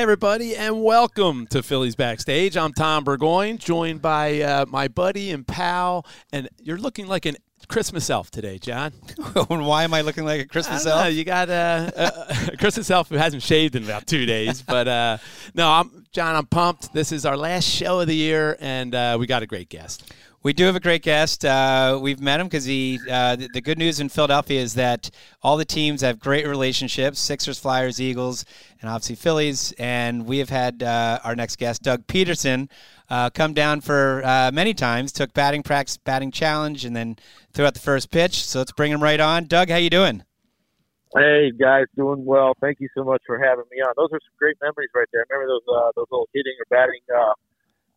Hi, everybody, and welcome to Phillies Backstage. I'm Tom Burgoyne, joined by uh, my buddy and pal, and you're looking like an Christmas elf today, John. And why am I looking like a Christmas don't know, elf? you got uh, a, a Christmas elf who hasn't shaved in about two days, but uh, no, I'm John. I'm pumped. This is our last show of the year, and uh, we got a great guest. We do have a great guest. Uh, we've met him because he. Uh, the, the good news in Philadelphia is that all the teams have great relationships: Sixers, Flyers, Eagles, and obviously Phillies. And we have had uh, our next guest, Doug Pederson, uh, come down for uh, many times. Took batting practice, batting challenge, and then threw out the first pitch. So let's bring him right on. Doug, how you doing? Hey guys, doing well. Thank you so much for having me on. Those are some great memories right there. I remember those uh, those little hitting or batting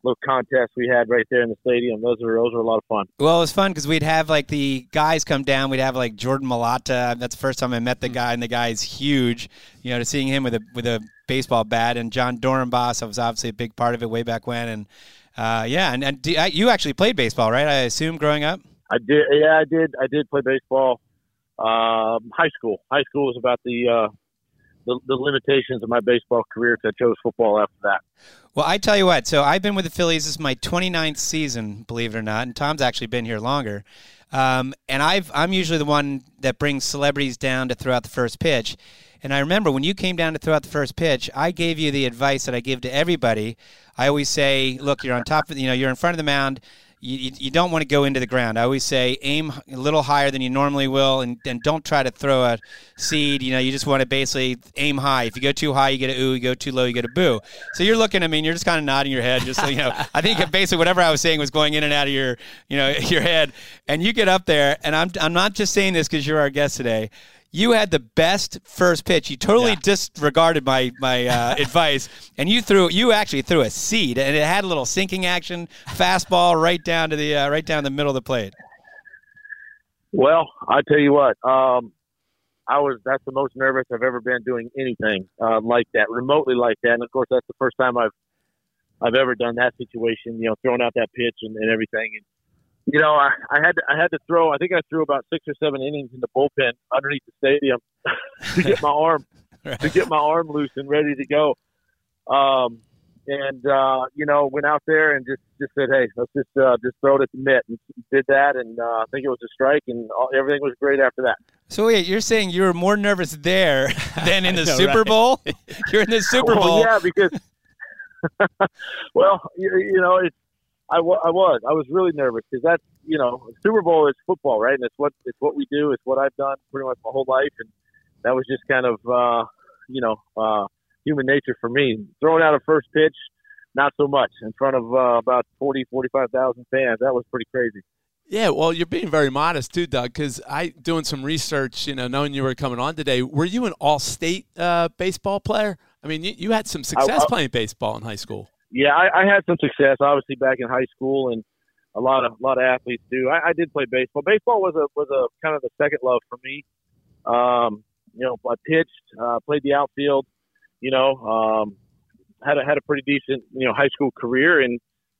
little contests we had right there in the stadium. Those were those were a lot of fun. Well, it was fun because we'd have like the guys come down. We'd have like Jordan Mailata. That's the first time I met the guy, and the guy's huge. You know, to seeing him with a with a baseball bat, and Jon Dorenbos I was obviously a big part of it way back when. And uh, yeah, and, and do- I- you actually played baseball, right? I assume growing up. I did, yeah, I did. I did play baseball. Um, high school. High school was about the uh, the, the limitations of my baseball career. 'cause I chose football after that. Well, I tell you what. So I've been with the Phillies. This is my 29th season, believe it or not, and Tom's actually been here longer. Um, and I've I'm usually the one that brings celebrities down to throw out the first pitch. And I remember when you came down to throw out the first pitch, I gave you the advice that I give to everybody. I always say, look, you're on top of, you know, you're in front of the mound. You, you, you don't want to go into the ground. I always say aim a little higher than you normally will, and, and don't try to throw a seed. You know, you just want to basically aim high. If you go too high, you get a ooh. You go too low, you get a boo. So you're looking. I mean, you're just kind of nodding your head, just so you know. I think basically whatever I was saying was going in and out of your, you know, your head. And you get up there, and I'm I'm not just saying this because you're our guest today. You had the best first pitch. You totally Yeah. disregarded my my uh, advice, and you threw you actually threw a seed, and it had a little sinking action, fastball right down to the uh, right down the middle of the plate. Well, I tell you what, um, I was that's the most nervous I've ever been doing anything uh, like that, remotely like that. And of course, that's the first time I've I've ever done that situation. You know, throwing out that pitch and, and everything. And you know, I, I had to, I had to throw. I think I threw about six or seven innings in the bullpen underneath the stadium to get my arm to get my arm loose and ready to go. Um, and uh, you know, went out there and just just said, "Hey, let's just uh, just throw it at the mitt." And did that, and uh, I think it was a strike, and all, everything was great after that. So wait, you're saying you were more nervous there than in the know, Super right? Bowl? You're in the Super Well, Bowl. yeah, because well, you, you know, it's I, was I was really nervous because that's you know Super Bowl is football, right? And it's what it's what we do. It's what I've done pretty much my whole life, and that was just kind of uh, you know uh, human nature for me. Throwing out a first pitch, not so much in front of uh, about 40, 45,000 fans. That was pretty crazy. Yeah, well, you're being very modest too, Doug. Because I doing some research, you know, knowing you were coming on today. Were you an all-state uh, baseball player? I mean, you, you had some success I- playing baseball in high school. Yeah, I, I had some success, obviously, back in high school, and a lot of a lot of athletes do. I, I did play baseball. Baseball was a was a kind of the second love for me. Um, you know, I pitched, uh, played the outfield. You know, um, had a had a pretty decent you know high school career, and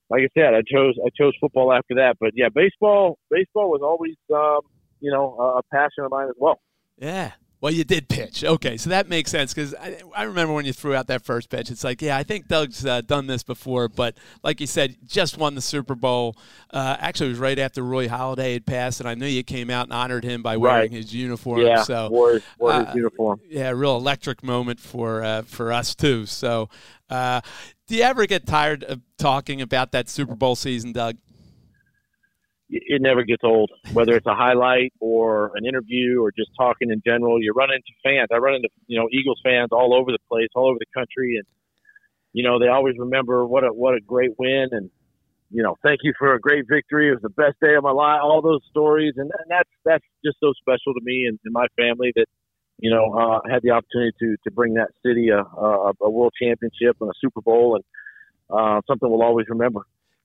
like I said, I chose I chose football after that. But yeah, baseball baseball was always um, you know a, a passion of mine as well. Yeah. Well, you did pitch. Okay, so that makes sense because I, I remember when you threw out that first pitch. It's like, yeah, I think Doug's uh, done this before, but like you said, just won the Super Bowl. Uh, actually, it was right after Roy Halladay had passed, and I knew you came out and honored him by wearing Right. his uniform. Yeah, so wore his, wore his uh, uniform. yeah, real electric moment for uh, for us too. So, uh, do you ever get tired of talking about that Super Bowl season, Doug? It never gets old. Whether it's a highlight or an interview or just talking in general, you run into fans. I run into you know Eagles fans all over the place, all over the country, and you know they always remember what a what a great win and you know thank you for a great victory. It was the best day of my life. All those stories, and, and that's that's just so special to me and, and my family that you know, uh, had the opportunity to to bring that city a, a, a world championship and a Super Bowl, and uh, something we'll always remember.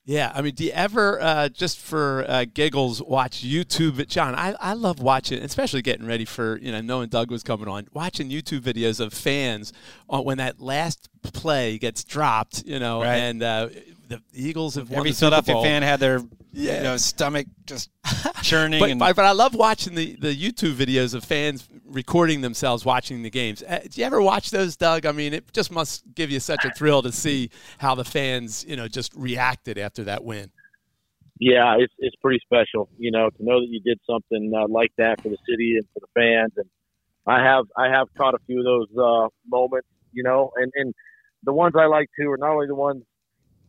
Yeah, I mean, do you ever uh, just for uh, giggles watch YouTube? John, I, I love watching, especially getting ready for you know knowing Doug was coming on, watching YouTube videos of fans on when that last play gets dropped, you know, Right. and uh, the Eagles have won Every the Super Philadelphia fan had their Yeah. you know, stomach just churning. But, and, but, but I love watching the, the YouTube videos of fans recording themselves watching the games. Uh, do you ever watch those, Doug? I mean, it just must give you such a thrill to see how the fans, you know, just reacted after that win. Yeah, it's it's pretty special, you know, to know that you did something uh, like that for the city and for the fans. And I have I have caught a few of those uh, moments, you know, and and the ones I like too are not only the ones,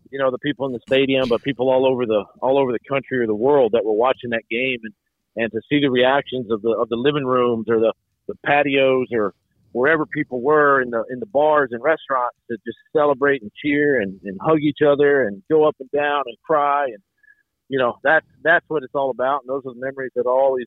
you know, the people in the stadium, but people all over the all over the country or the world that were watching that game, and and to see the reactions of the of the living rooms or the the patios or wherever people were in the in the bars and restaurants to just celebrate and cheer and, and hug each other and go up and down and cry and you know that's that's what it's all about and those are the memories that I always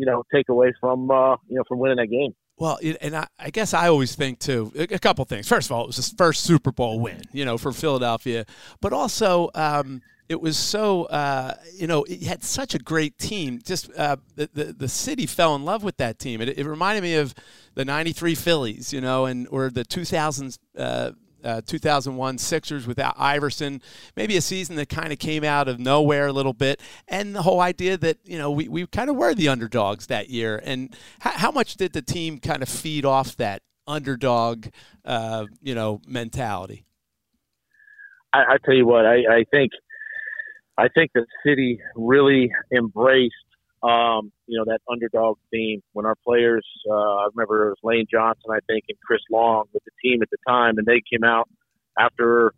you know take away from uh, you know from winning that game. Well, and I, I guess I always think too a, couple things. First of all, it was his first Super Bowl win, you know, for Philadelphia, but also um, it was so uh, you know it had such a great team. Just uh, the, the the city fell in love with that team. It, it reminded me of the '93 Phillies, you know, and or the 2000s. Uh, uh, 2001 Sixers without Iverson, maybe a season that kind of came out of nowhere a little bit, and the whole idea that you know we, we kind of were the underdogs that year. And how, how much did the team kind of feed off that underdog, uh, you know, mentality? I, I tell you what, I, I think I think the city really embraced um, you know that underdog theme when our players. Uh, I remember it was Lane Johnson, I think, and Chris Long with the team at the time, and they came out after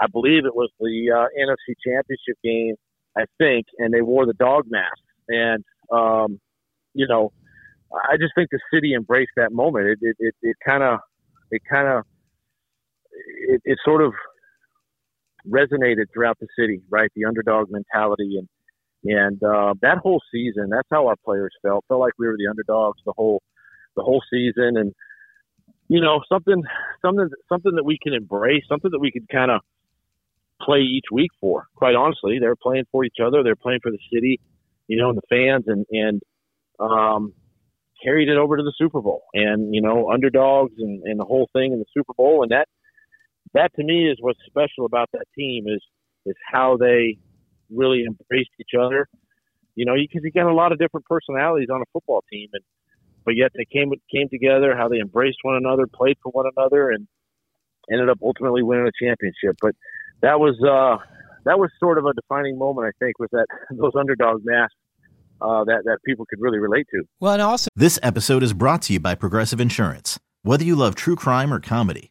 I believe it was the uh, NFC Championship game, I think, and they wore the dog mask, and um, you know, I just think the city embraced that moment. It it it, kind of it kind of it, it sort of resonated throughout the city, right? The underdog mentality and and uh, that whole season, that's how our players felt. Felt like we were the underdogs the whole the whole season, and you know something something something that we can embrace, something that we could kind of play each week for. Quite honestly, they're playing for each other. They're playing for the city, you know, and the fans, and and um, carried it over to the Super Bowl, and you know, underdogs and, and the whole thing in the Super Bowl, and that that to me is what's special about that team is is how they really embraced each other. You know, because you got a lot of different personalities on a football team, and but yet they came came together. How they embraced one another, played for one another, and ended up ultimately winning a championship. But that was uh, that was sort of a defining moment, I think, was that those underdog masks uh, that that people could really relate to. well, and also This episode is brought to you by Progressive Insurance. Whether you love true crime or comedy,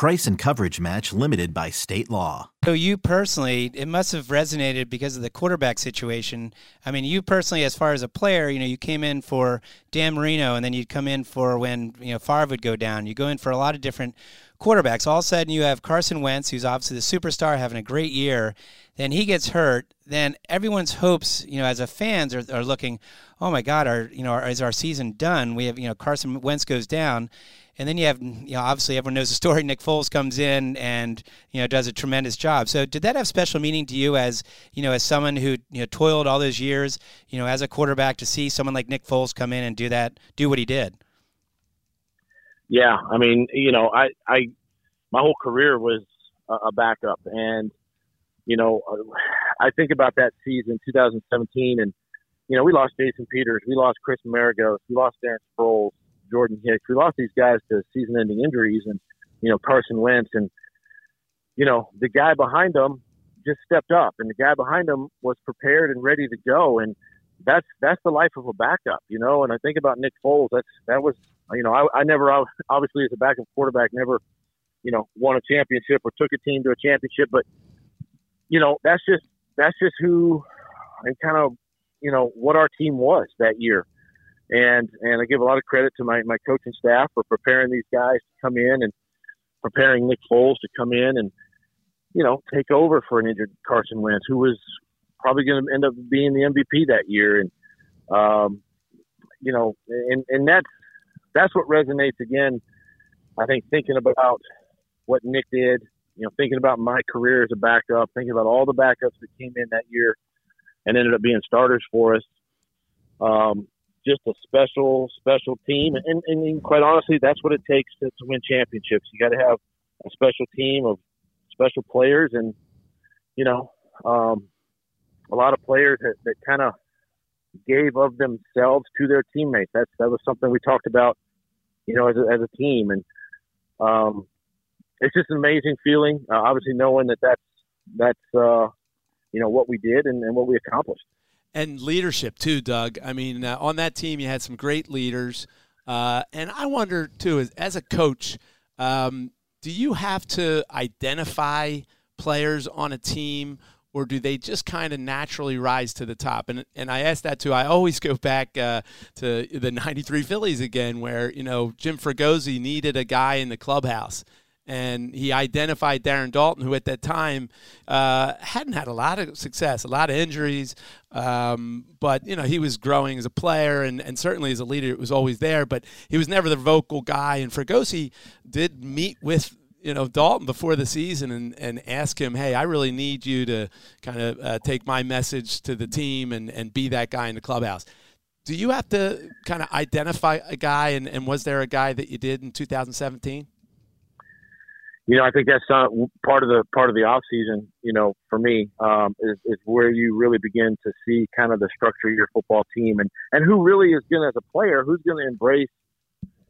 Price and coverage match limited by state law. So you personally, it must have resonated because of the quarterback situation. I mean, you personally, as far as a player, you know, you came in for Dan Marino, and then you'd come in for when you know Favre would go down. You go in for a lot of different quarterbacks. All of a sudden, you have Carson Wentz, who's obviously the superstar, having a great year. Then he gets hurt. Then everyone's hopes, you know, as a fans are, are looking, oh my God, our you know, our, is our season done? We have you know Carson Wentz goes down. And then you have, you know, obviously everyone knows the story. Nick Foles comes in and you know does a tremendous job. So did that have special meaning to you as you know as someone who you know toiled all those years, you know, as a quarterback to see someone like Nick Foles come in and do that, do what he did? Yeah, I mean, you know, I, I, my whole career was a, backup, and you know, I think about that season, 2017, and you know, we lost Jason Peters, we lost Chris Maragos, we lost Darren Sproles, Jordan Hicks, we lost these guys to season-ending injuries, and you know, Carson Wentz, and you know, the guy behind them just stepped up, and the guy behind him was prepared and ready to go, and that's that's the life of a backup, you know. And I think about Nick Foles. That's that was, you know, I, I never obviously as a backup quarterback never you know, won a championship or took a team to a championship, but you know, that's just that's just who and kind of you know what our team was that year. And and I give a lot of credit to my my coaching staff for preparing these guys to come in and preparing Nick Foles to come in and you know take over for an injured Carson Wentz, who was probably going to end up being the MVP that year. And um, you know, and and that's that's what resonates again. I think thinking about what Nick did, you know, thinking about my career as a backup, thinking about all the backups that came in that year and ended up being starters for us. Um, just a special, special team, and, and quite honestly, that's what it takes to, to win championships. You got to have a special team of special players, and you know, um, a lot of players that, that kind of gave of themselves to their teammates. That's that was something we talked about, you know, as a, as a team, and um, it's just an amazing feeling. Uh, obviously, knowing that that's that's uh, you know what we did and, and what we accomplished. And leadership too, Doug. I mean, uh, on that team, you had some great leaders, uh, and I wonder too, as, as a coach, um, do you have to identify players on a team? or do they just kind of naturally rise to the top? And and I ask that too. I always go back uh, to the '93 Phillies again, where you know Jim Fregosi needed a guy in the clubhouse. And he identified Darren Daulton, who at that time uh, hadn't had a lot of success, a lot of injuries, um, but you know he was growing as a player and, and certainly as a leader. It was always there, but he was never the vocal guy. And Fregosi did meet with you know Daulton before the season and, and ask him, hey, I really need you to kind of uh, take my message to the team and, and be that guy in the clubhouse. Do you have to kind of identify a guy, and, and was there a guy that you did in 2017? You know, I think that's uh, part of the part of the off season. You know, for me, um, is, is where you really begin to see kind of the structure of your football team and and who really is going as a player, who's going to embrace,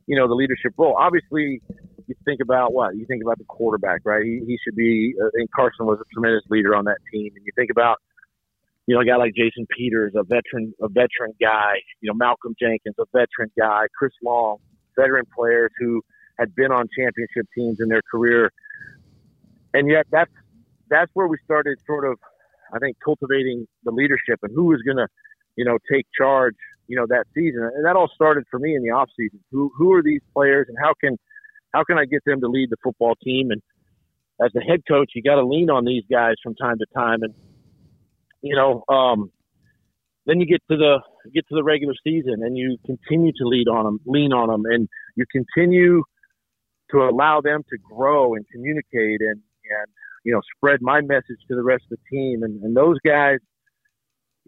you know, the leadership role. Obviously, you think about what you think about the quarterback, right? He, he should be. Uh, and Carson was a tremendous leader on that team. And you think about, you know, a guy like Jason Peters, a veteran, a veteran guy. You know, Malcolm Jenkins, a veteran guy. Chris Long, veteran players who had been on championship teams in their career. And yet, that's that's where we started sort of, I think, cultivating the leadership and who was going to, you know, take charge you know that season and that all started for me in the off season who who are these players and how can how can I get them to lead the football team? And as the head coach, you got to lean on these guys from time to time. And you know, um, then you get to the get to the regular season, and you continue to lead on them, lean on them, and you continue to allow them to grow and communicate and and you know spread my message to the rest of the team. And, and those guys,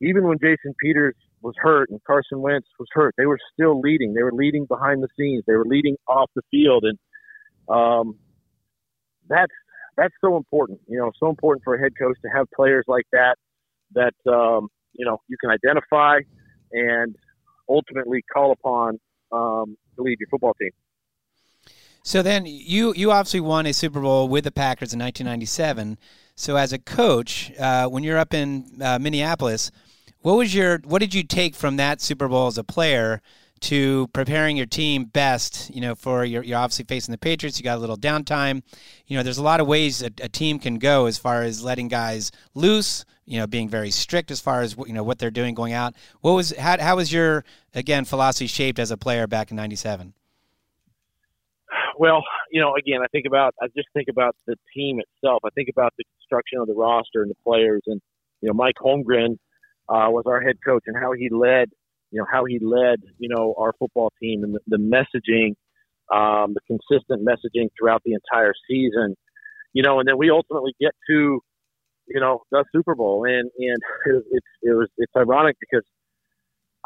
even when Jason Peters was hurt and Carson Wentz was hurt, they were still leading. They were leading behind the scenes. They were leading off the field, and um, that's that's so important. You know, so important for a head coach to have players like that that um, you know you can identify and ultimately call upon um, to lead your football team. So then you you obviously won a Super Bowl with the Packers in 1997. So as a coach, uh, when you're up in uh, Minneapolis, what was your what did you take from that Super Bowl as a player to preparing your team best, you know, for your, you're obviously facing the Patriots. You got a little downtime. You know, there's a lot of ways a, a, team can go as far as letting guys loose. You know, being very strict as far as you know what they're doing going out. What was how, how was your again philosophy shaped as a player back in '97? Well, you know, again, I think about I just think about the team itself. I think about the construction of the roster and the players, and you know, Mike Holmgren uh, was our head coach and how he led you know how he led you know our football team and the, the messaging, um, the consistent messaging throughout the entire season, you know, and then we ultimately get to you know the Super Bowl, and and it, it's it was it's ironic because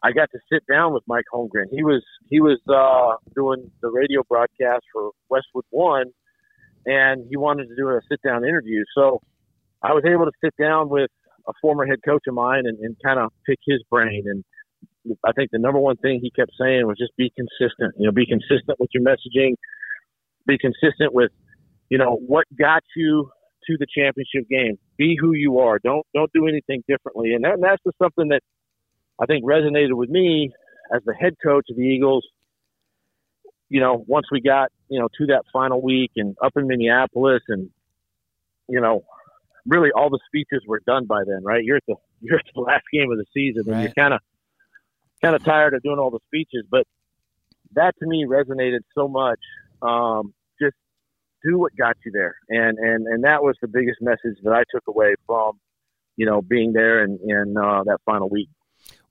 I got to sit down with Mike Holmgren. He was he was uh, doing the radio broadcast for Westwood One, and he wanted to do a sit down interview. So I was able to sit down with a former head coach of mine and, and kind of pick his brain and I think the number one thing he kept saying was just be consistent. You know, be consistent with your messaging. Be consistent with, you know, what got you to the championship game. Be who you are. Don't don't do anything differently. And, that, and that's just something that I think resonated with me as the head coach of the Eagles. You know, once we got you know, to that final week and up in Minneapolis and, you know, really all the speeches were done by then, right? You're at the, you're at the last game of the season and you're kind of, kind of tired of doing all the speeches, but that to me resonated so much. Um, just do what got you there. And, and, and that was the biggest message that I took away from, you know, being there and in uh, that final week.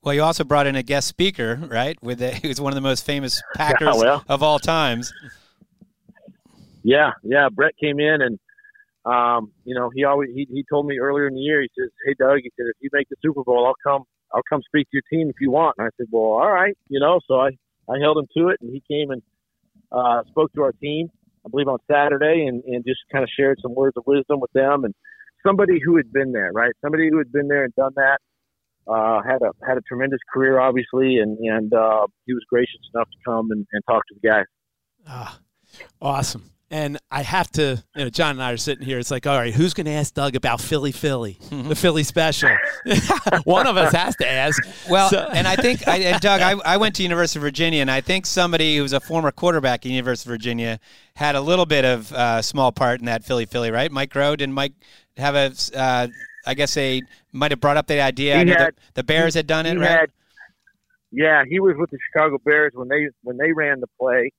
Well, you also brought in a guest speaker, right? With the, who's one of the most famous Packers well. of all times. Yeah, yeah. Brett came in and um, you know, he always he, he told me earlier in the year, he says, Hey Doug, he said, if you make the Super Bowl, I'll come I'll come speak to your team if you want. And I said, Well, all right, you know, so I, I held him to it and he came and uh spoke to our team, I believe on Saturday and, and just kind of shared some words of wisdom with them and somebody who had been there, right? Somebody who had been there and done that. Uh, had a had a tremendous career, obviously, and and uh, he was gracious enough to come and, and talk to the guys. Ah, awesome. And I have to, you know, John and I are sitting here. It's like, all right, who's going to ask Doug about Philly Philly, the Philly special? One of us has to ask. Well, So- and I think, I, and Doug, I, I went to University of Virginia, and I think somebody who was a former quarterback at University of Virginia had a little bit of uh, small part in that Philly Philly, right? Mike Groh didn't Mike have a, uh, I guess they might have brought up the idea. Had- the, the Bears had done it, right? had, yeah, he was with the Chicago Bears when they when they ran the play,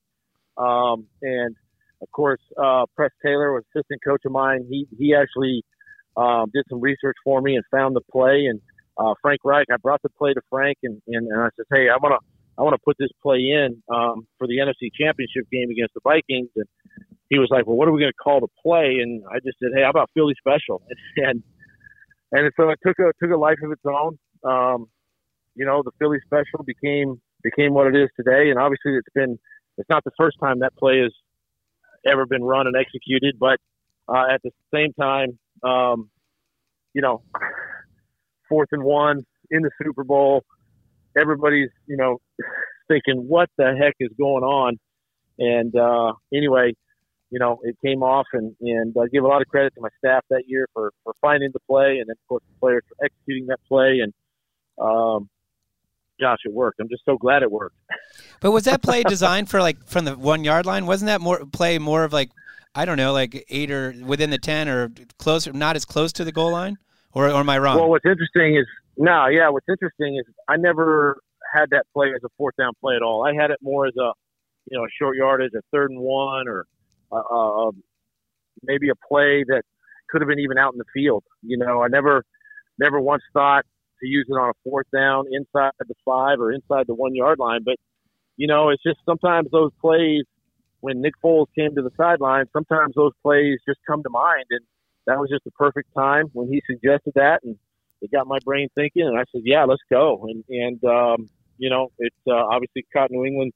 um, and of course, uh, Press Taylor was assistant coach of mine. He he actually um, did some research for me and found the play. And uh, Frank Reich, I brought the play to Frank, and and, and I said, hey, I want to I want to put this play in um, for the NFC Championship game against the Vikings. And he was like, well, what are we going to call the play? And I just said, hey, how about Philly Special? And and so it took a took a life of its own. Um, you know, the Philly Special became became what it is today, and obviously it's been it's not the first time that play has ever been run and executed, but uh, at the same time, um, you know, fourth and one in the Super Bowl, everybody's you know thinking what the heck is going on, and uh, anyway, you know, it came off, and and I give a lot of credit to my staff that year for for finding the play, and then of course the players for executing that play, and um, gosh, it worked. I'm just so glad it worked. But was that play designed for like from the one yard line? Wasn't that more play more of like I don't know, like eight or within the ten or closer, not as close to the goal line? Or, or am I wrong? Well, what's interesting is no, yeah. What's interesting is I never had that play as a fourth down play at all. I had it more as a, you know, a short yardage, a third and one, or uh, uh, maybe a play that could have been even out in the field. You know, I never, never once thought to use it on a fourth down inside the five or inside the one yard line. But you know, it's just sometimes those plays when Nick Foles came to the sideline, sometimes those plays just come to mind and that was just the perfect time when he suggested that, and it got my brain thinking. And I said, "Yeah, let's go." And and um, you know, it uh, obviously caught New England,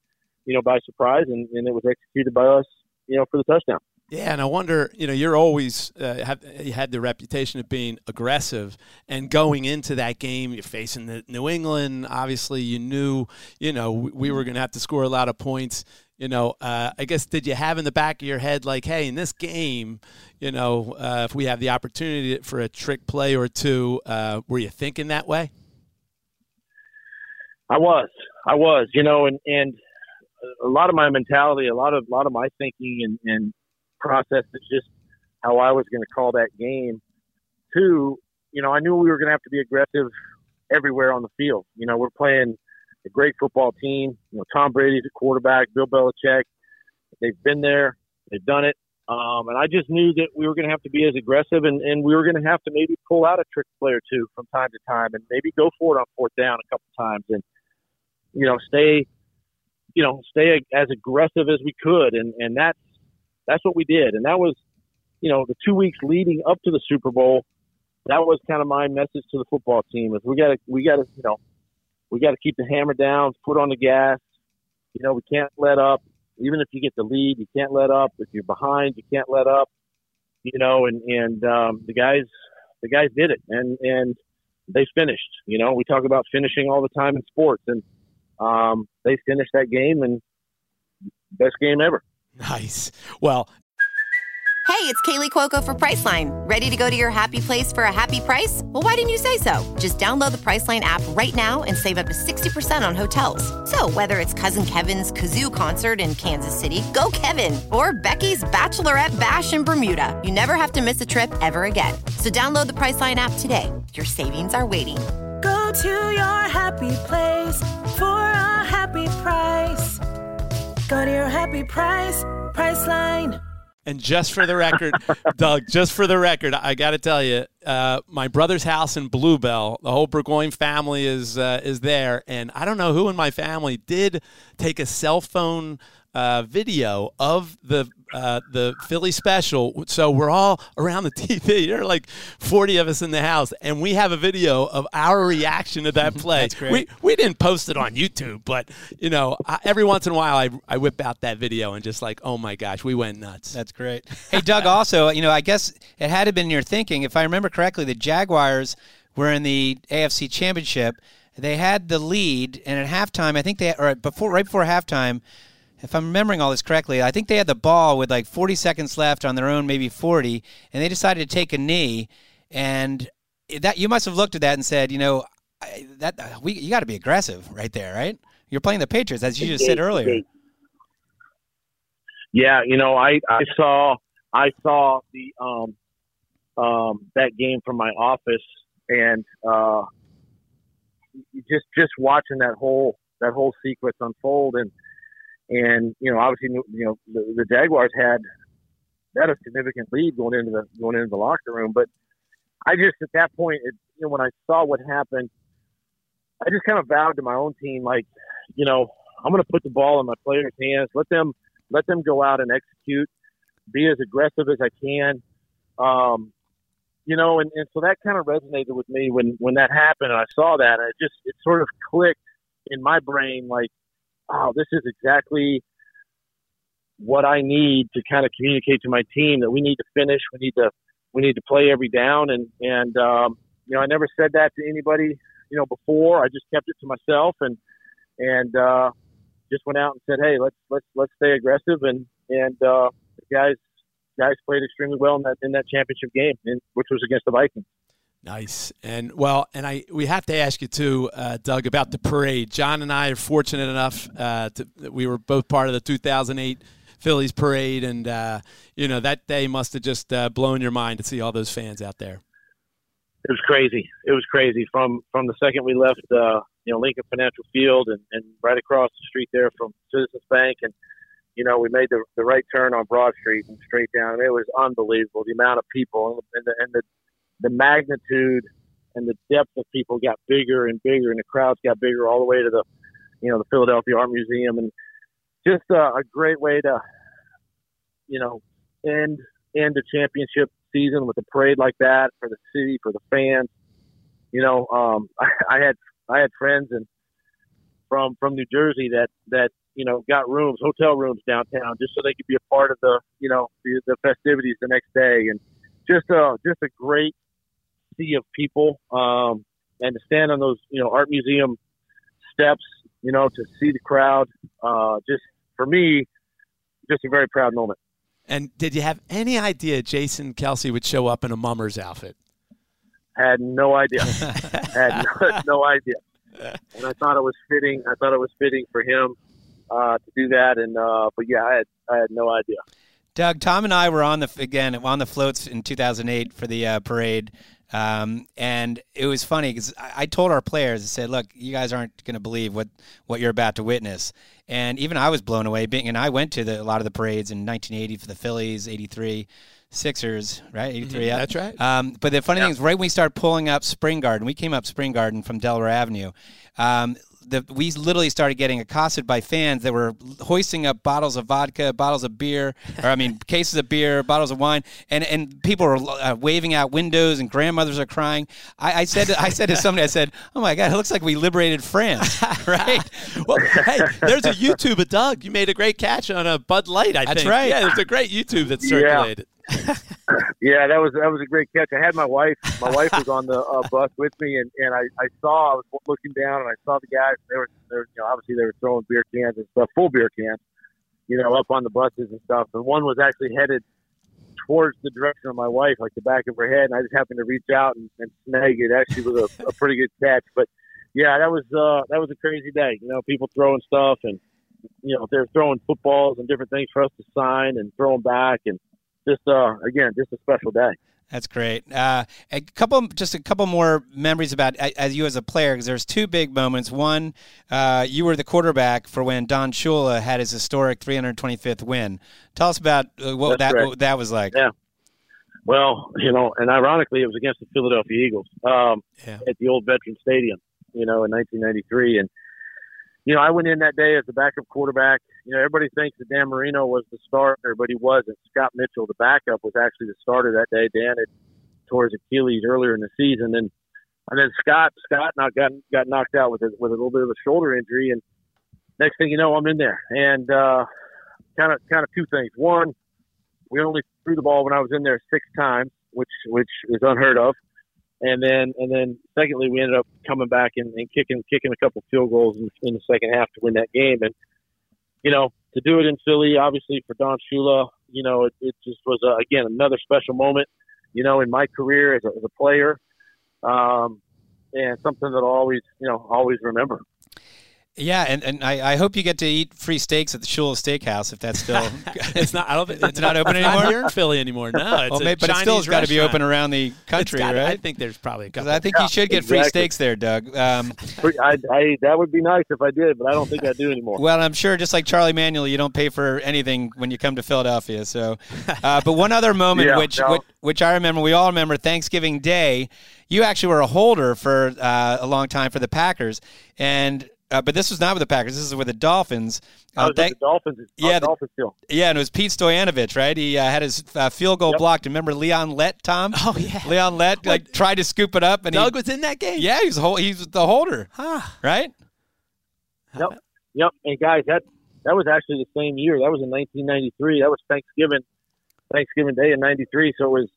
you know, by surprise, and, and it was executed by us, you know, for the touchdown. Yeah, and I wonder, you know, you're always uh, have you had the reputation of being aggressive, and going into that game, you're facing the New England. Obviously, you knew, you know, we, we were going to have to score a lot of points. You know, uh, I guess did you have in the back of your head like, hey, in this game, you know, uh, if we have the opportunity for a trick play or two, uh, were you thinking that way? I was, I was, you know, and and a lot of my mentality, a lot of a lot of my thinking and, and process is just how I was going to call that game. Two, you know, I knew we were going to have to be aggressive everywhere on the field. You know, we're playing a great football team. You know, Tom Brady's a quarterback, Bill Belichick. They've been there, they've done it. Um, and I just knew that we were going to have to be as aggressive, and, and we were going to have to maybe pull out a trick play or two from time to time, and maybe go for it on fourth down a couple times, and you know, stay, you know, stay as aggressive as we could, and and that's that's what we did, and that was, you know, the two weeks leading up to the Super Bowl. That was kind of my message to the football team: is we got to we got to you know, we got to keep the hammer down, put on the gas. You know, we can't let up. Even if you get the lead, you can't let up. If you're behind, you can't let up. You know, and and um, the guys, the guys did it, and and they finished. You know, we talk about finishing all the time in sports, and um, they finished that game and best game ever. Nice. Well, Hey, it's Kaley Cuoco for Priceline. Ready to go to your happy place for a happy price? Well, why didn't you say so? Just download the Priceline app right now and save up to 60% on hotels. So, whether it's Cousin Kevin's Kazoo concert in Kansas City, go Kevin, or Becky's Bachelorette Bash in Bermuda, you never have to miss a trip ever again. So, download the Priceline app today. Your savings are waiting. Go to your happy place for a happy price. Go to your happy price, Priceline. And just for the record, Doug, just for the record, I got to tell you, uh, my brother's house in Bluebell, the whole Burgoyne family is uh, is there, and I don't know who in my family did take a cell phone uh, video of the uh, the Philly special. So we're all around the TV. There are like 40 of us in the house, and we have a video of our reaction to that play. That's great. We we didn't post it on YouTube, but you know, I, every once in a while, I I whip out that video and just like, oh my gosh, we went nuts. That's great. Hey, Doug, also, you know, I guess it had to been your thinking. If I remember correctly, the Jaguars were in the AFC Championship. They had the lead, and at halftime, I think they, or before, right before halftime, if I'm remembering all this correctly, I think they had the ball with like 40 seconds left on their own, maybe 40, and they decided to take a knee. And that you must have looked at that and said, you know, I- that we you got to be aggressive right there, right? You're playing the Patriots, as you just said earlier. Yeah, you know, I I saw I saw the um um that game from my office and uh just just watching that whole that whole sequence unfold and and you know obviously you know the, the Jaguars had had a significant lead going into the going into the locker room. But I just at that point it, you know when I saw what happened I just kind of vowed to my own team like you know I'm going to put the ball in my players' hands. Let them let them go out and execute, be as aggressive as I can. Um, you know, and, and so that kind of resonated with me when, when that happened and I saw that. And it just, it sort of clicked in my brain like, oh, this is exactly what I need to kind of communicate to my team that we need to finish. We need to, we need to play every down. And, and, um, you know, I never said that to anybody, you know, before I just kept it to myself and, and, uh, just went out and said, "Hey, let's let's let's stay aggressive." And and uh, guys guys played extremely well in that in that championship game, in, which was against the Vikings. Nice. And well, and I we have to ask you too, uh, Doug, about the parade. John and I are fortunate enough uh, to we were both part of the 2008 Phillies parade, and uh, you know that day must have just uh, blown your mind to see all those fans out there. It was crazy. It was crazy from from the second we left, uh, you know, Lincoln Financial Field, and, and right across the street there from Citizens Bank, and you know, we made the the right turn on Broad Street and straight down. And it was unbelievable the amount of people and the and the the magnitude and the depth of people got bigger and bigger, and the crowds got bigger all the way to the you know the Philadelphia Art Museum, and just uh, a great way to you know end end a championship season with a parade like that for the city for the fans. You know, um, I, I had I had friends and from from New Jersey that that you know got rooms, hotel rooms downtown, just so they could be a part of the you know the, the festivities the next day, and just a just a great sea of people, um, and to stand on those you know art museum steps, you know, to see the crowd, uh, just for me, just a very proud moment. And did you have any idea Jason Kelce would show up in a mummer's outfit? Had no idea. had no, no idea. And I thought it was fitting. I thought it was fitting for him uh, to do that. And uh, but yeah, I had I had no idea. Doug, Tom and I were on the again on the floats in 2008 for the uh, parade, um, and it was funny because I, I told our players, I said, "Look, you guys aren't going to believe what what you're about to witness." And even I was blown away. Being and I went to the, a lot of the parades in 1980 for the Phillies, 83. Sixers, right? 83, yeah. That's right. Um, but the funny thing is, right when we started pulling up Spring Garden, we came up Spring Garden from Delaware Avenue. Um, the, we literally started getting accosted by fans that were hoisting up bottles of vodka, bottles of beer, or I mean, cases of beer, bottles of wine, and, and people were uh, waving out windows, and grandmothers are crying. I, I said, to, I said to somebody, I said, "Oh my God, it looks like we liberated France, right?" Well, hey, there's a YouTube of Doug. You made a great catch on a Bud Light. I That's think. right. Yeah, there's a great YouTube that circulated. Yeah, that was that was a great catch. I had my wife. My wife was on the uh, bus with me, and, and I, I saw I was looking down, and I saw the guys. They were, they were you know obviously they were throwing beer cans and stuff, full beer cans, you know, up on the buses and stuff. And one was actually headed towards the direction of my wife, like the back of her head, and I just happened to reach out and, and snag it. Actually, was a, a pretty good catch. But yeah, that was uh, that was a crazy day. You know, people throwing stuff, and you know they're throwing footballs and different things for us to sign and throw them back, and just uh, again, just a special day. That's great. Uh, a couple, just a couple more memories about as you as a player, because there's two big moments. One, uh, you were the quarterback for when Don Shula had his historic 325th win. Tell us about uh, what That's that what that was like. Yeah. Well, you know, and ironically, it was against the Philadelphia Eagles um, Yeah. at the old Veteran Stadium, you know, in 1993. And, you know, I went in that day as the backup quarterback. You know, everybody thinks that Dan Marino was the starter, but he wasn't. Scott Mitchell, the backup, was actually the starter that day. Dan had tore his Achilles earlier in the season. And, and then Scott, Scott not got, got knocked out with a, with a little bit of a shoulder injury. And next thing you know, I'm in there. And, kind of, kind of two things. One, we only threw the ball when I was in there six times, which which is unheard of. And then and then secondly, we ended up coming back and, and kicking kicking a couple field goals in, in the second half to win that game. And you know, to do it in Philly, obviously for Don Shula, you know, it, it just was uh, again another special moment. You know, in my career as a, as a player, um, and something that I'll always you know always remember. Yeah, and, and I, I hope you get to eat free steaks at the Shula Steakhouse if that's still. It's not. I don't think It's not open it's anymore? Not here in Philly anymore. No, it's well, a maybe, but it still has got to be open around the country, gotta- I think there's probably a couple. I think you should get free steaks there, Doug. Um, I, I that would be nice if I did, but I don't think I do anymore. Well, I'm sure just like Charlie Manuel, you don't pay for anything when you come to Philadelphia. So, uh, but one other moment, Yeah, which, no. which which I remember, we all remember Thanksgiving Day. You actually were a holder for uh, a long time for the Packers, and uh, but this was not with the Packers. This is with the Dolphins. Uh, was thank- with the Dolphins. yeah, Yeah, the- Dolphins still. yeah, and it was Pete Stoyanovich, right? He uh, had his uh, field goal Yep. blocked. Remember Leon Lett, Tom? Oh, yeah. Leon Lett like tried to scoop it up, and Doug he, was in that game. yeah, he's was hol- he was the holder, Huh. right? Yep. Yep. And guys, that that was actually the same year. That was in 1993. That was Thanksgiving, Thanksgiving Day in '93. So it was,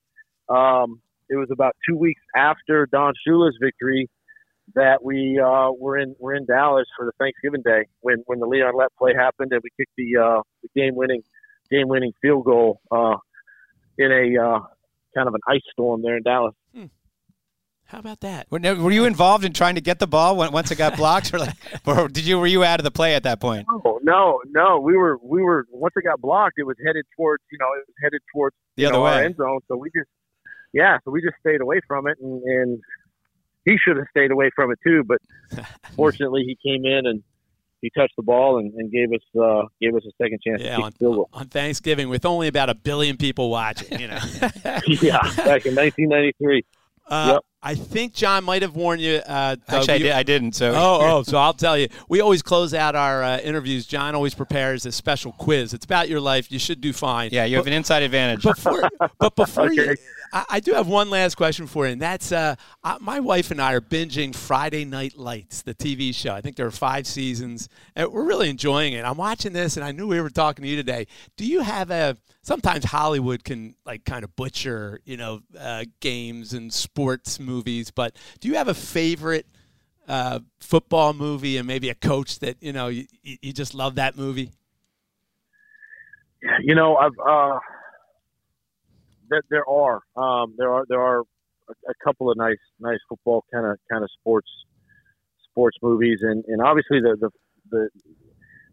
um, it was about two weeks after Don Shula's victory that we uh, were in were in Dallas for the Thanksgiving Day when when the Leon Lett play happened and we kicked the uh, the game winning game winning field goal uh, in a uh, kind of an ice storm there in Dallas. How about that? Were, were you involved in trying to get the ball when, once it got blocked, or like, or did you were you out of the play at that point? No, no, no. We were we were once it got blocked, it was headed towards you know it was headed towards The other know, our way. end zone. So we just yeah, so we just stayed away from it, and, and he should have stayed away from it too. But fortunately, he came in and he touched the ball and, and gave us uh, gave us a second chance Yeah, to on, on Thanksgiving with only about a billion people watching. You know. yeah, back in 1993. Uh, Yep. I think John might have warned you. Uh, Doug, Actually, I, you- did, I didn't. So Oh, oh, so I'll tell you. We always close out our uh, interviews. John always prepares a special quiz. It's about your life. You should do fine. yeah, you have an inside advantage. Before, but before you, I, I do have one last question for you, and that's uh, uh, my wife and I are binging Friday Night Lights, the TV show. I think there are five seasons, and we're really enjoying it. I'm watching this, and I knew we were talking to you today. Do you have a? Sometimes Hollywood can like kind of butcher, you know, uh, games and sports movies, but do you have a favorite? Uh, football movie and maybe a coach that you know you, you just love that movie You know, I've uh, there, there are um, there are there are a, a couple of nice nice football kind of kind of sports sports movies, and, and obviously the, the the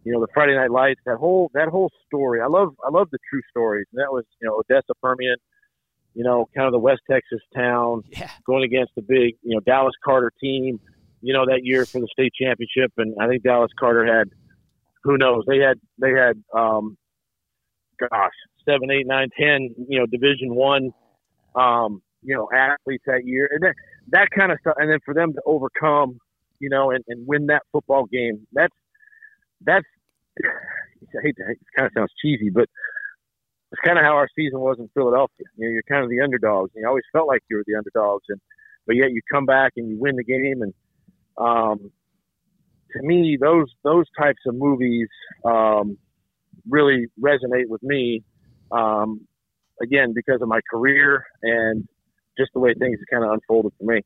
you know the Friday Night Lights that whole that whole story. I love I love the true stories. And that was you know Odessa Permian, you know kind of the West Texas town yeah going against the big you know Dallas Carter team. You know that year for the state championship, and I think Dallas Carter had who knows they had they had um, gosh seven eight nine ten you know Division one um, you know athletes that year, and that that kind of stuff, and then for them to overcome you know and, and win that football game that's that's I hate to it kind of sounds cheesy, but it's kind of how our season was in Philadelphia. You know, you're kind of the underdogs. And you always felt like you were the underdogs, and but yet you come back and you win the game. And um, to me, those those types of movies um, really resonate with me. Um, again, because of my career and just the way things kind of unfolded for me.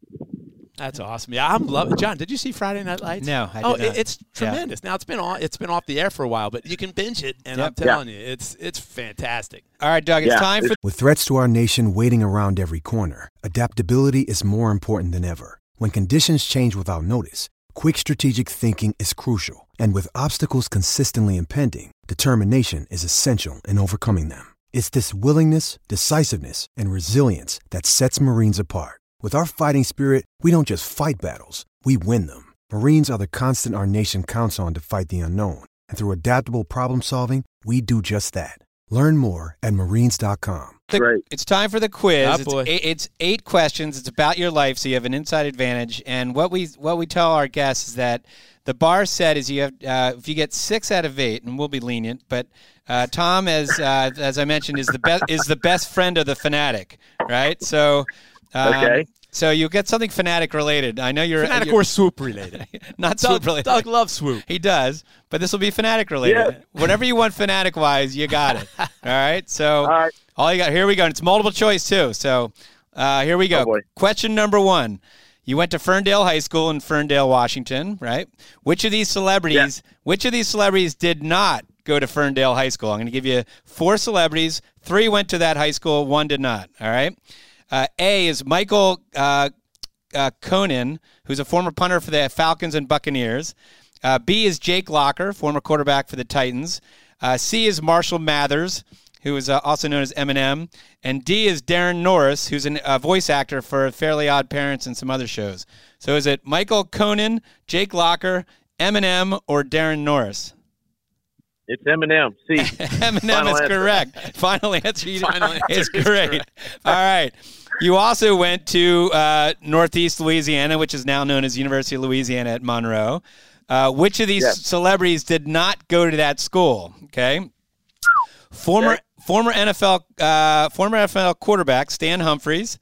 That's awesome. Yeah, I'm loving. John, did you see Friday Night Lights? No, I oh, did not. it- it's Yeah. tremendous. Now it's been on. It's been off the air for a while, but you can binge it, and Yep. I'm telling you, it's it's fantastic. All right, Doug, it's Yeah, time for With threats to our nation waiting around every corner, adaptability is more important than ever. When conditions change without notice, quick strategic thinking is crucial. And with obstacles consistently impending, determination is essential in overcoming them. It's this willingness, decisiveness, and resilience that sets Marines apart. With our fighting spirit, we don't just fight battles, we win them. Marines are the constant our nation counts on to fight the unknown. And through adaptable problem solving, we do just that. Learn more at marines.com. the, Great. it's time for the quiz. Ah, it's, eight, it's eight questions. It's about your life, so you have an inside advantage. And what we what we tell our guests is that the bar set is you have uh, if you get six out of eight, and we'll be lenient. But uh, Tom, as uh, as I mentioned, is the best is the best friend of the fanatic, right? So. Um, Okay. So you'll get something fanatic related. I know you're Fanatic you're- or swoop related. not Doug, swoop related. Doug loves swoop. He does, but this will be fanatic related. Yeah. Whatever you want fanatic wise, you got it. All right. So All right. all you got here we go. And it's multiple choice too. So uh, here we go. Oh. Question number one. You went to Ferndale High School in Ferndale, Washington, right? Which of these celebrities which of these celebrities did not go to Ferndale High School? I'm going to give you four celebrities. Three went to that high school, one did not. All right. Uh, a is Michael uh, uh, Koenen, who's a former punter for the Falcons and Buccaneers. Uh, B is Jake Locker, former quarterback for the Titans. Uh, C is Marshall Mathers, who is uh, also known as Eminem. And D is Daran Norris, who's a uh, voice actor for Fairly Odd Parents and some other shows. So is it Michael Koenen, Jake Locker, Eminem, or Daran Norris? It's Eminem. See, Eminem Final is answer. correct. Final answer. You Final answer is is great. All right. You also went to uh, Northeast Louisiana, which is now known as University of Louisiana at Monroe. Uh, which of these Yes. celebrities did not go to that school? Okay. Former Okay. former NFL uh, former NFL quarterback Stan Humphries,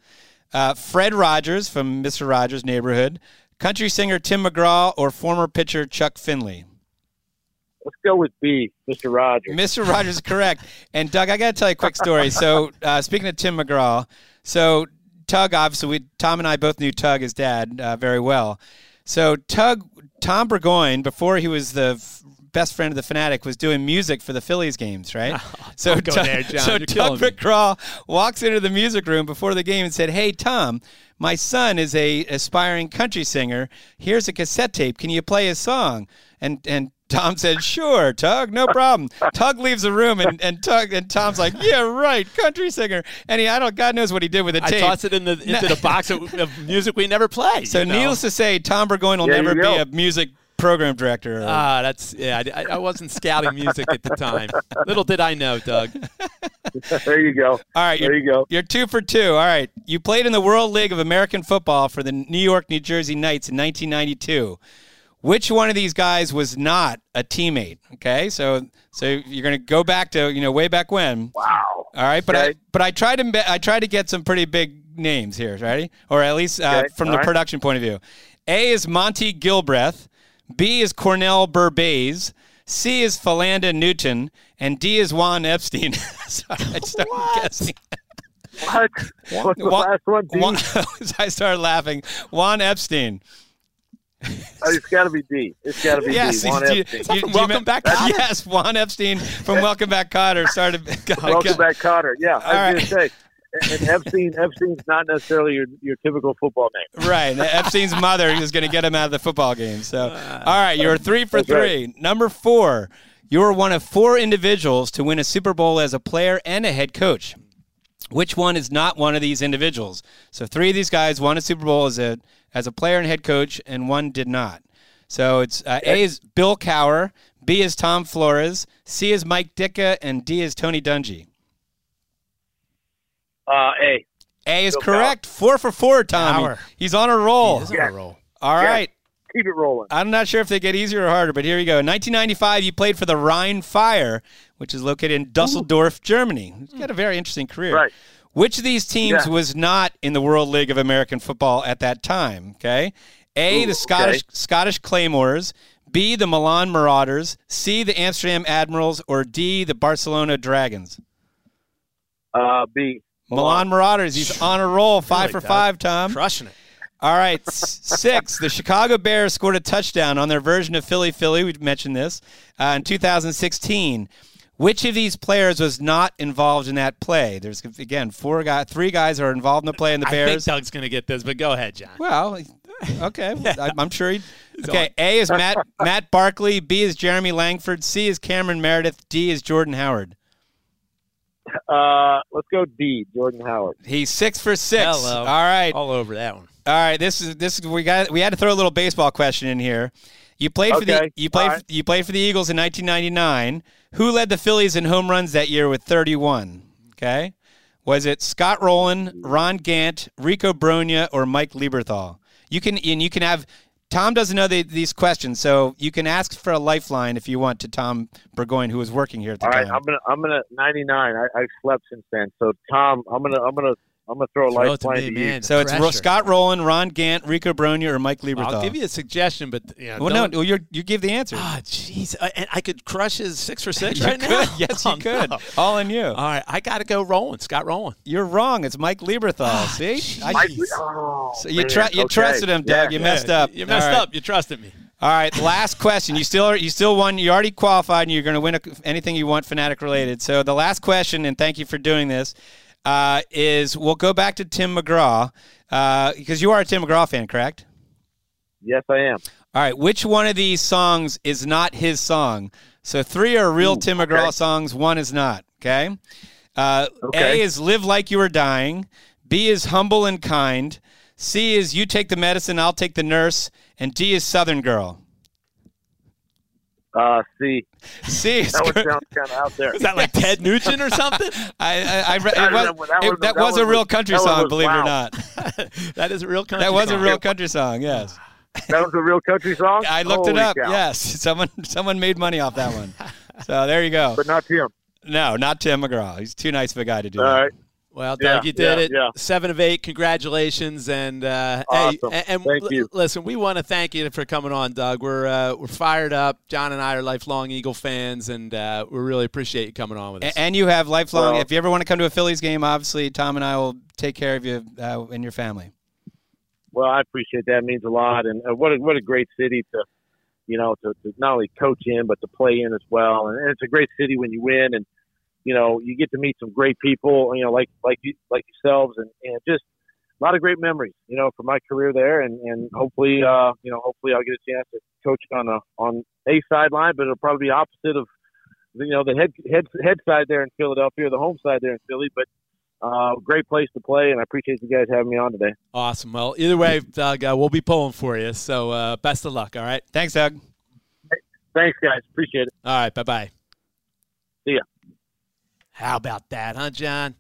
uh, Fred Rogers from Mr. Rogers' Neighborhood, country singer Tim McGraw, or former pitcher Chuck Finley. let's go with B, Mr. Rogers. Mr. Rogers is correct. And Doug, I got to tell you a quick story. So, uh, speaking of Tim McGraw, so Tug, obviously, we, Tom and I both knew Tug, his dad, uh, very well. So, Tug, Tom Burgoyne, before he was the f- best friend of the Fanatic, was doing music for the Phillies games, right? so, Tug- there, John. so You're Tug me. Walks into the music room before the game and said, "Hey, Tom." My son is a aspiring country singer. Here's a cassette tape. Can you play his song? And and Tom said, "Sure, Tug, no problem." Tug leaves the room, and, and Tug and Tom's like, "Yeah, right, country singer." And he, I don't, God knows what he did with the tape. I tape. toss it in the into the box of, of music we never play. so, you know? needless to say, Tom Burgoyne will Yeah, never be a music program director. or- Ah, that's yeah. I, I wasn't scouting music at the time. Little did I know, Doug. there you go. All right, There you go. You're two for two. All right, you played in the World League of American Football for the New York, New Jersey Knights in 1992. Which one of these guys was not a teammate? Okay, so so you're going to go back to you know way back when. Wow. All right, but I but I tried to I tried to get some pretty big names here, ready? Or at least uh, Okay, from all the right. production point of view. A is Monty Gilbreth, B is Cornell Burbage, C is Philanda Newton, and D is Juan Epstein. Sorry, I just started guessing. What? What's the Juan- last one? D? Juan, I started laughing. Juan Epstein. Oh, it's got to be D. It's got to be Yes, D. Juan do you- Epstein. do you- from do you Welcome me- Back, Kotter? Yes, Juan Epstein from Welcome Back, Kotter started. Welcome back, Kotter. Yeah, I was All right. going to say. And and Epstein, Epstein's not necessarily your, your typical football name. Right. Epstein's mother is going to get him out of the football game. So, all right, you're uh, three for That's three. right. Number four, you were one of four individuals to win a Super Bowl as a player and a head coach. Which one is not one of these individuals? So, three of these guys won a Super Bowl as a as a player and head coach, and one did not. So it's uh, A is Bill Cowher, B is Tom Flores, C is Mike Ditka, and D is Tony Dungy. Uh, A. A is Bill correct. Four for four, Tommy. Cowher. He's on a roll. He is on Yeah. a roll. All Yeah. right. Keep it rolling. I'm not sure if they get easier or harder, but here you go. In 1995, you played for the Rhine Fire, which is located in Dusseldorf, Germany. You've got a very interesting career. Right. Which of these teams Yeah. was not in the World League of American Football at that time? Okay. A, Ooh, the Scottish okay. Scottish Claymores. B, the Milan Marauders. C, the Amsterdam Admirals. Or D, the Barcelona Dragons. Uh, B. Milan Marauders. He's on a roll. Five Really, for Doug. five, Tom. Crushing it. All right, six. The Chicago Bears scored a touchdown on their version of Philly Philly. We mentioned this uh, in 2016. Which of these players was not involved in that play? There's again four guys, three guys are involved in the play in the Bears. I think Bears. Doug's going to get this, but go ahead, John. Well, okay, I, I'm sure he. Okay, A is Matt Matt Barkley, B is Jeremy Langford, C is Cameron Meredith, D is Jordan Howard. Uh, let's go D. Jordan Howard. He's six for six. Hello. All right, All over that one. All right. This is this is we got we had to throw a little baseball question in here. You played for the Okay, you played all right. you played for the Eagles in 1999. Who led the Phillies in home runs that year with 31? Okay, was it Scott Rolen, Ron Gant, Rico Brogna, or Mike Lieberthal? You can and you can have. Tom doesn't know the, these questions, so you can ask for a lifeline if you want to Tom Burgoyne, who was working here at the All right, time. I'm gonna I'm gonna 99. I, I slept since then. So Tom, I'm gonna I'm gonna I'm gonna throw a Throw it life to me, to you. man. so it's Scott Rolen, Ron Gant, Rico Brogna, or Mike Lieberthal. I'll give you a suggestion, but you know, Well, no, don't- well, you're, you give the answer. Ah, jeez, Uh, and I could crush his six for six you right could. now. Yes, Oh, you could. no. All in you. All right, I got to go rolling. Scott rolling. You're wrong. It's Mike Lieberthal. See, I- oh, so you man, tru- you okay. trusted him, Doug. Yeah. You messed up. You messed All right. up. You trusted me. All right, last question. You still you still won. You already qualified, and you're going to win a, anything you want fanatic related. So the last question, and thank you for doing this, uh, is we'll go back to Tim McGraw uh, because you are a Tim McGraw fan, correct? Yes, I am. All right, which one of these songs is not his song? So three are real Tim McGraw okay. songs. One is not. Okay. Uh, Okay. A is "Live Like You Were Dying." B is "Humble and Kind." C is "You Take the Medicine, I'll Take the Nurse," and D is "Southern Girl." Uh, see, C is that one sounds kind of out there. Is that like Ted Nugent or something? I, I, I, it was, that it- was- that that was a real country song, was believe it or wow. not. that is a real country. That was a real country song. Yes, That was a real country song. I looked it up. cow. Yes, someone someone made money off that one. So there you go. but not Tim. No, not Tim McGraw. He's too nice of a guy to do All that. right. Well, Yeah, Doug, you did yeah, it. yeah. Seven of eight. Congratulations, and uh, Awesome. hey, and, and Thank l- you. listen, we want to thank you for coming on, Doug. We're uh, we're fired up. John and I are lifelong Eagle fans, and uh, we really appreciate you coming on with us. A- And you have lifelong. Well- if you ever want to come to a Phillies game, obviously Tom and I will take care of you uh, and your family. Well, I appreciate that. It means a lot, and uh, what a what a great city to, you know, to, to not only coach in but to play in as well. And it's a great city when you win, and you know you get to meet some great people, you know, like like you like yourselves, and and just a lot of great memories, you know, from my career there, and and hopefully, uh, you know, hopefully I'll get a chance to coach on a on a sideline, but it'll probably be opposite of, you know, the head head head side there in Philadelphia, or the home side there in Philly, but. Uh, great place to play, and I appreciate you guys having me on today. awesome. Well, either way, Doug, uh, we'll be pulling for you. So uh, best of luck. All right. Thanks, Doug. Thanks, guys. Appreciate it. All right. Bye bye. See ya. How about that, huh, John?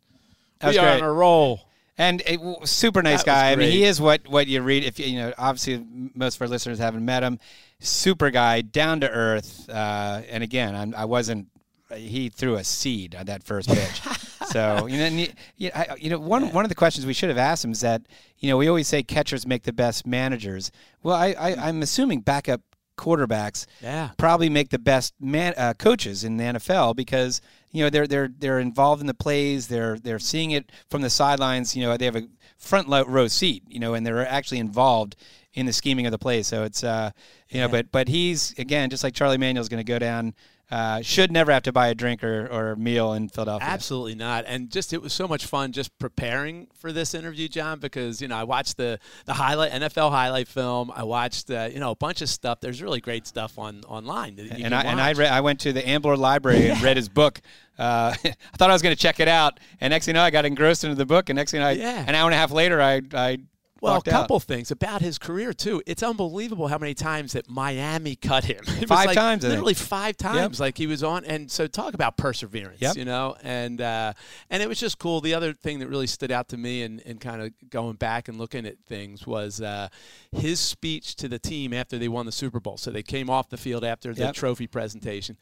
That was we are great. on a roll. And a super nice That guy. I mean, he is what what you read. If you you know, obviously, most of our listeners haven't met him. Super guy, down to earth. Uh, and again, I'm, I wasn't. He threw a seed on that first pitch. so you know, you, you know, I- you know, one one of the questions we should have asked him is that you know we always say catchers make the best managers. Well, I, I I'm assuming backup quarterbacks Yeah. probably make the best man, uh, coaches in the NFL because you know they're they're they're involved in the plays. They're they're seeing it from the sidelines. You know they have a front row seat. You know, and they're actually involved in the scheming of the play. So it's uh you know, but but he's again just like Charlie Manuel's going to go down. Uh, should never have to buy a drink or, or meal in Philadelphia. Absolutely not. And just it was so much fun just preparing for this interview, John, because you know I watched the the highlight NFL highlight film. I watched uh, you know a bunch of stuff. There's really great stuff on online. That you and I and I, re- I went to the Ambler Library and read his book. Uh, I thought I was going to check it out, and next thing you know, I got engrossed into the book. And next thing you know, I, Yeah. an hour and a half later, I I Well, a walked out. couple things about his career too. It's unbelievable how many times that Miami cut him. It was Five like times, literally five times. Like he was on, and so talk about perseverance. Yep. You know, and uh, and it was just cool. The other thing that really stood out to me, and, and kind of going back and looking at things, was uh, his speech to the team after they won the Super Bowl. So they came off the field after the Yep. trophy presentation,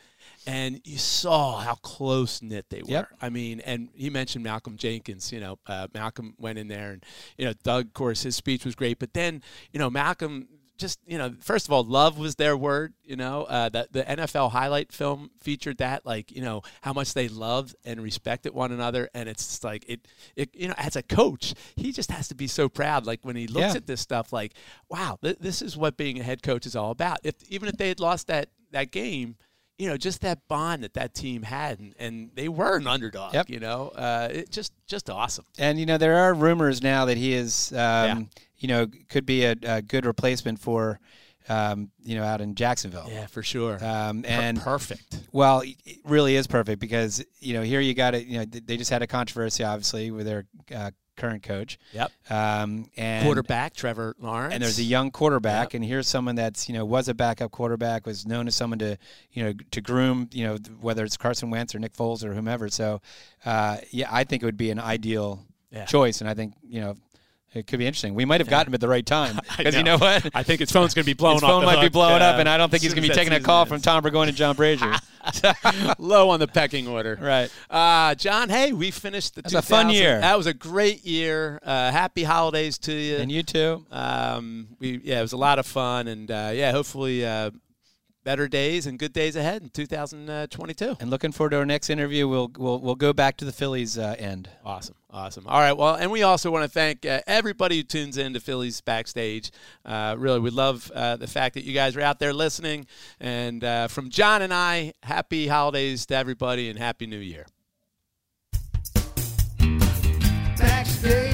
and you saw how close knit they were. Yep. I mean, and he mentioned Malcolm Jenkins. You know, uh, Malcolm went in there, and you know, Doug, of course, his speech was great. But then, you know, Malcolm just you know, first of all, love was their word. You know, uh, that the NFL highlight film featured that, like you know, how much they loved and respected one another, and it's just like it, it. You know, as a coach, he just has to be so proud. Like when he looks Yeah. at this stuff, like, wow, th- this is what being a head coach is all about. If even if they had lost that that game. You know, just that bond that that team had, and, and they were an underdog. Yep. You know, uh, it just just awesome. And you know there are rumors now that he is, um, you know, could be a, a good replacement for, um, you know, out in Jacksonville. Yeah, for sure. Um, Per- and perfect. well, it it really is perfect because you know here you got it. You know they just had a controversy obviously with their uh, current coach. Yep. Um, and Quarterback Trevor Lawrence. and there's a young quarterback, Yep. and here's someone that's you know was a backup quarterback, was known as someone to you know to groom, you know whether it's Carson Wentz or Nick Foles or whomever. So, uh, yeah, I think it would be an ideal Yeah. choice, and I think you know it could be interesting. We might have gotten him at the right time because you know what. I think his phone's going to be blown His phone might be hook, blowing up, uh, and I don't think he's going to be taking a call ends. from Tom Burgoyne and John Brazier. low on the pecking order. Right. Uh, John, hey, we finished the That was a fun year. That was a great year. Uh, happy holidays to you. and you too. Um, we yeah, it was a lot of fun, and uh, yeah, hopefully uh, better days and good days ahead in 2022. And looking forward to our next interview. We'll we'll, we'll go back to the Phillies uh, end. Awesome, awesome. All right. Well, and we also want to thank uh, everybody who tunes in to Phillies backstage. Uh, really, we love uh, the fact that you guys are out there listening. And uh, from John and I, happy holidays to everybody and happy New Year. Backstage.